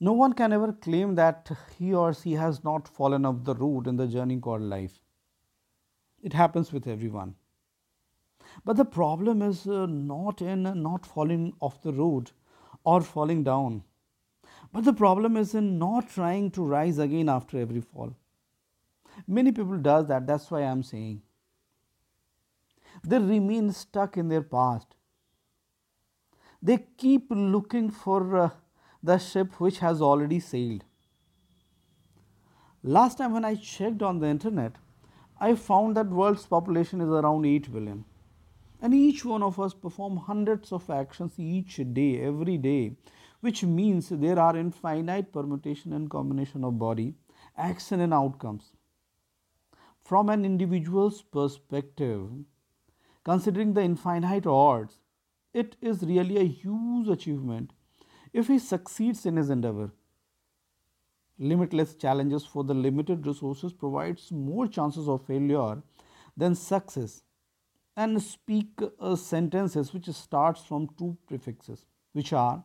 No one can ever claim that he or she has not fallen off the road in the journey called life. It happens with everyone. But the problem is uh, not in not falling off the road or falling down, but the problem is in not trying to rise again after every fall. Many people does that. That's why I'm saying they remain stuck in their past. They keep looking for uh, the ship which has already sailed. Last time when I checked on the internet, I found that world's population is around 8 billion. And each one of us perform hundreds of actions each day, every day, which means there are infinite permutation and combination of body, action and outcomes. From an individual's perspective, considering the infinite odds, it is really a huge achievement if he succeeds in his endeavor. Limitless challenges for the limited resources provides more chances of failure than success and speak sentences which starts from two prefixes which are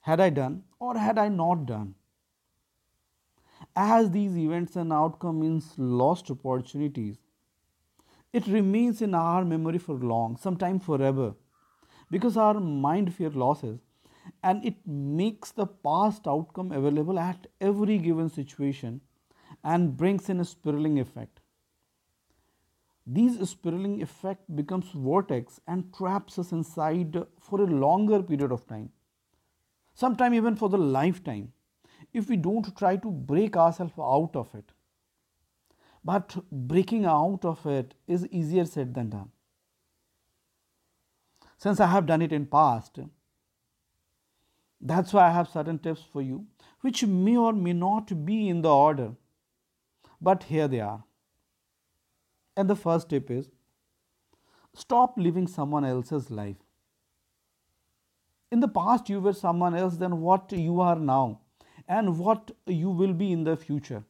had I done or had I not done. As these events and outcome means lost opportunities, it remains in our memory for long, sometimes forever, because our mind fear losses and it makes the past outcome available at every given situation and brings in a spiraling effect. These spiraling effect becomes vortex and traps us inside for a longer period of time, sometime even for the lifetime, if we don't try to break ourselves out of it. But breaking out of it is easier said than done. Since I have done it in past, that's why I have certain tips for you, which may or may not be in the order, but here they are. And the first tip is stop living someone else's life. In the past, you were someone else than what you are now and what you will be in the future.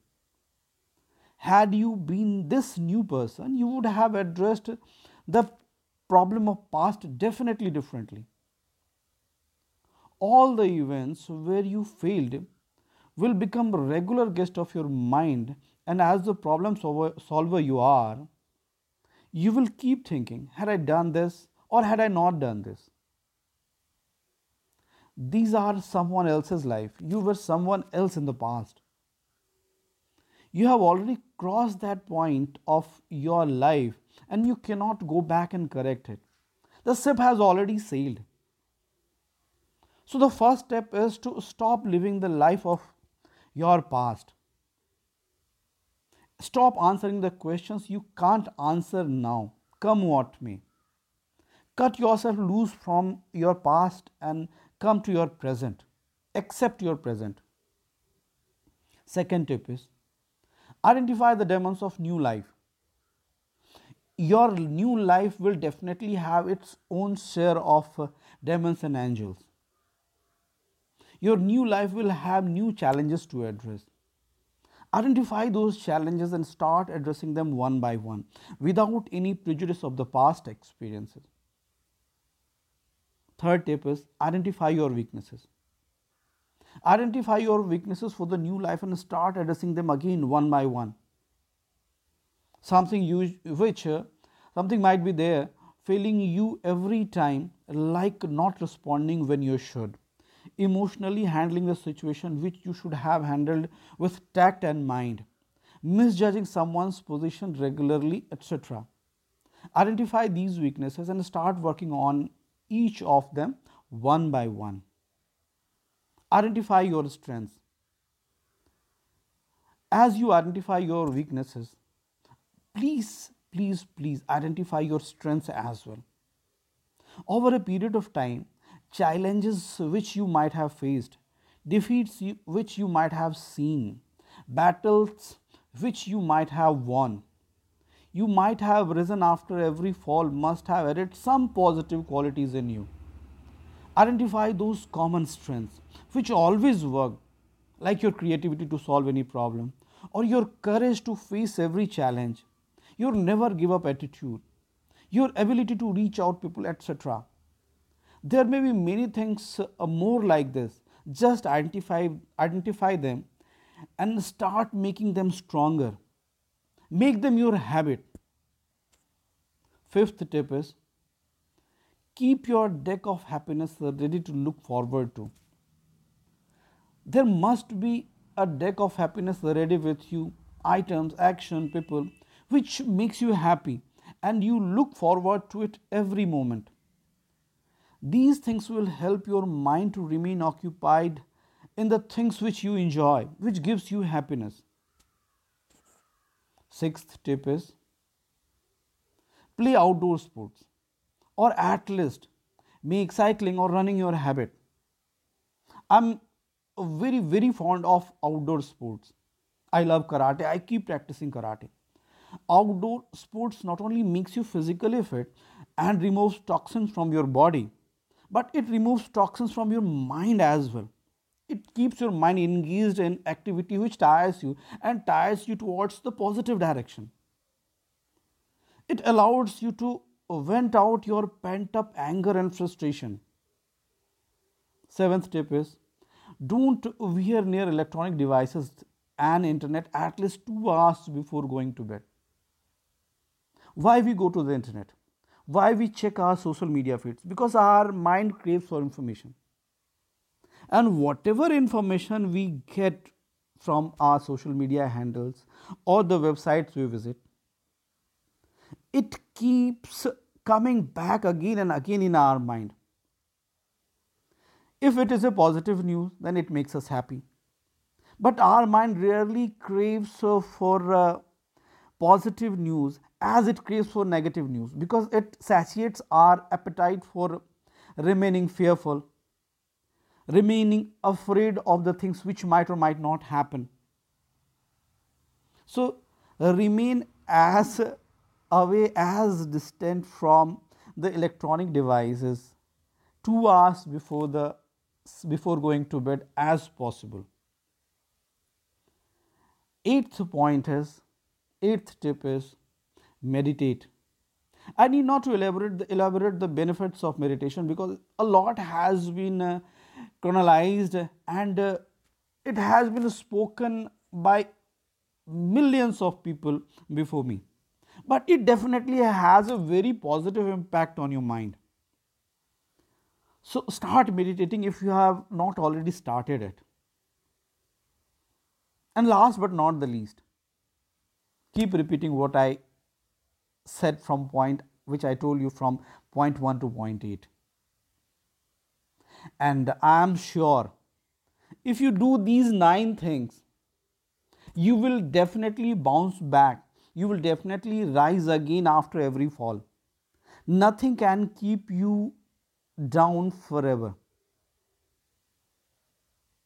Had you been this new person, you would have addressed the problem of past definitely differently all the events where you failed will become regular guest of your mind. And as the problem solver you are you will keep thinking had i done this or had i not done this? These are someone else's life. You were someone else in the past. You have already crossed that point of your life and you cannot go back and correct it. The ship has already sailed so, the first step is to stop living the life of your past. Stop answering the questions you can't answer now, come what may. Cut yourself loose from your past and come to your present. Accept your present. Second tip is identify the demons of new life. Your new life will definitely have its own share of demons and angels your new life will have new challenges to address. Identify those challenges and start addressing them one by one without any prejudice of the past experiences. Third tip is identify your weaknesses. Identify your weaknesses for the new life and start addressing them again one by one. Something you, which uh, something might be there failing you every time, like not responding when you should emotionally handling the situation which you should have handled with tact and mind, misjudging someone's position regularly, etc. Identify these weaknesses and start working on each of them one by one. Identify your strengths. As you identify your weaknesses, please, please, please identify your strengths as well. Over a period of time, challenges which you might have faced, defeats which you might have seen, battles which you might have won. You might have risen after every fall, must have added some positive qualities in you. Identify those common strengths which always work, like your creativity to solve any problem, or your courage to face every challenge, your never give up attitude, your ability to reach out people, etc there may be many things uh, more like this. Just identify identify them and start making them stronger. Make them your habit. Fifth tip is keep your deck of happiness ready to look forward to. There must be a deck of happiness ready with you items action people which makes you happy and you look forward to it every moment these things will help your mind to remain occupied in the things which you enjoy, which gives you happiness. Sixth tip is play outdoor sports or at least make cycling or running your habit. I'm very, very fond of outdoor sports. I love karate. I keep practicing karate. Outdoor sports not only makes you physically fit and removes toxins from your body, but it removes toxins from your mind as well. It keeps your mind engaged in activity which tires you and tires you towards the positive direction. It allows you to vent out your pent up anger and frustration. Seventh tip is don't wear near electronic devices and internet at least two hours before going to bed. Why we go to the internet? Why we check our social media feeds? Because our mind craves for information. And whatever information we get from our social media handles or the websites we visit it keeps coming back again and again in our mind. If it is a positive news then it makes us happy. But our mind rarely craves for uh, positive news as it craves for negative news because it satiates our appetite for remaining fearful, remaining afraid of the things which might or might not happen. So, remain as away as distant from the electronic devices 2 hours before the before going to bed as possible eighth point is eighth tip is meditate. I need not to elaborate the, elaborate the benefits of meditation because a lot has been uh, and uh, it has been spoken by millions of people before me. But it definitely has a very positive impact on your mind. So start meditating if you have not already started it. And last but not the least, keep repeating what I said from point which I told you from point 1 to point 8. And I am sure if you do these nine things, you will definitely bounce back. You will definitely rise again after every fall. Nothing can keep you down forever.